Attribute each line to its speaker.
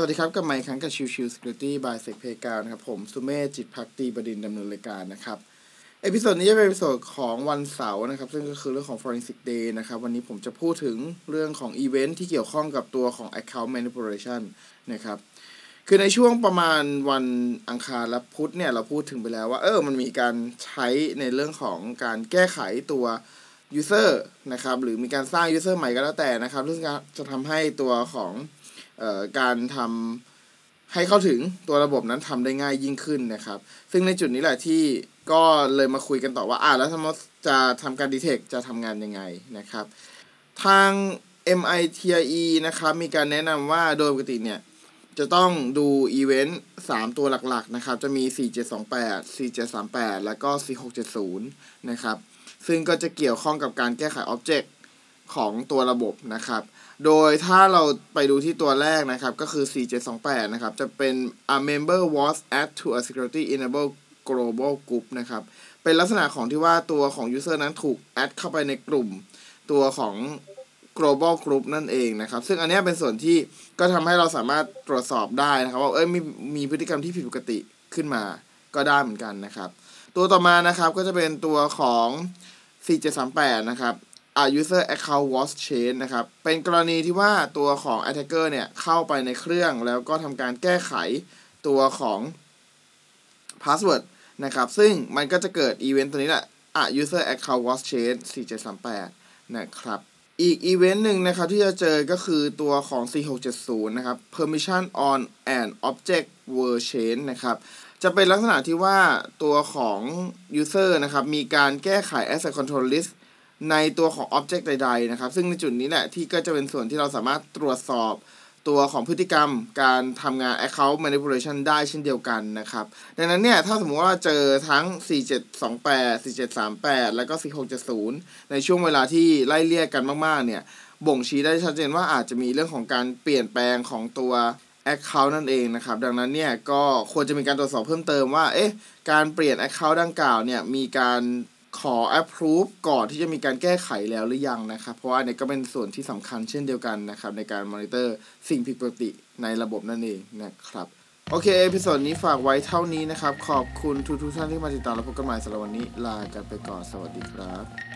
Speaker 1: สวัสดีครับกับไมค์ครั้งกับชิวชิว Security by s e c p a y กานะครับ ผมสุเมธจิตพักตีบดินดำเนินรายการนะครับ episode นี้จะเป็นเอพิโซดของวันเสาร์นะครับ ซึ่งก็คือเรื่องของ Forensic Day นะครับ วันนี้ผมจะพูดถึงเรื่องของอีเวนท์ที่เกี่ยวข้องกับตัวของ Account Manipulation นะครับ คือในช่วงประมาณวันอังคารและพุธเนี่ย เราพูดถึงไปแล้วว่าเออมันมีการใช้ในเรื่องของการแก้ไขตัว user นะครับหรือมีการสร้าง user ใหม่ก็แล้วแต่นะครับซึ่งจะทำให้ตัวของ การทำให้เข้าถึงตัวระบบนั้นทำได้ง่ายยิ่งขึ้นนะครับ ซึ่งในจุดนี้แหละที่ก็เลยมาคุยกันต่อว่าอ่าแล้วสมมติจะทำการดีเทคจะทำงานยังไงนะครับ ทาง MITIE นะครับ มีการแนะนำว่าโดยปกติเนี่ย จะต้องดูอีเวนต์3ตัวหลักๆนะครับ จะมี 4728 4738 แล้วก็ 4670 นะครับ ซึ่งก็จะเกี่ยวข้องกับการแก้ไขอ็อบเจกต์ ของตัวระบบนะครับ โดยถ้าเราไปดูที่ตัวแรกนะครับ ก็คือ 4728 นะครับ จะเป็น a member was add to a security enable global group นะครับ เป็นลักษณะของที่ว่าตัวของ user นั้นถูก add เข้าไปในกลุ่ม ตัวของ global group นั่นเองนะครับ ซึ่งอันนี้เป็นส่วนที่ก็ทำให้เราสามารถตรวจสอบได้นะครับ ว่าเอ้ยมีมีพฤติกรรมที่ผิดปกติขึ้นมาก็ได้เหมือนกันนะครับ ตัวต่อมานะครับก็จะเป็นตัวของ 4738 นะครับ a user account was changed นะครับ เป็นกรณีที่ว่าตัวของ attacker เนี่ย เข้าไปในเครื่องแล้วก็ทำการแก้ไขตัวของ password นะครับ ซึ่งมันก็จะเกิดอีเวนต์ตัวนี้แหละ a user account was changed 4738 นะครับ อีกอีเวนต์หนึ่งนะครับ ที่จะเจอก็คือตัวของ 4670 นะครับ permission on an object were changed นะครับจะเป็นลักษณะที่ว่าตัวของ user นะครับ มีการแก้ไข asset control list ในตัวของ object ใด ๆ นะครับ ซึ่งในจุดนี้แหละที่ก็จะเป็นส่วนที่เราสามารถตรวจสอบตัวของพฤติกรรมการทำงาน account manipulation ได้เช่นเดียวกันนะครับ ดังนั้นเนี่ย ถ้าสมมติว่าเจอทั้ง 4728 4738 แล้วก็ 4670 ในช่วงเวลาที่ไล่เลี่ยกันมากๆ เนี่ย บ่งชี้ได้ชัดเจนว่าอาจจะมีเรื่องของการเปลี่ยนแปลงของตัว Account นั่นเองนะครับ ดังนั้นเนี่ย ก็ควรจะมีการตรวจสอบเพิ่มเติมว่า เอ๊ะ การเปลี่ยน Account ดังกล่าวเนี่ย มีการ ขอ approve ก่อนที่จะมีการแก้ไขแล้วหรือยังนะครับ เพราะว่าเนี่ยก็เป็นส่วนที่สำคัญเช่นเดียวกันนะครับ ในการมอนิเตอร์สิ่งผิดปกติในระบบนั่นเองนะครับ โอเค episode นี้ฝากไว้เท่านี้นะครับ ขอบคุณทุกทุกท่านที่มาติดตามและพบกันใหม่สำหรับวันนี้ ลากันไปก่อนสวัสดีครับ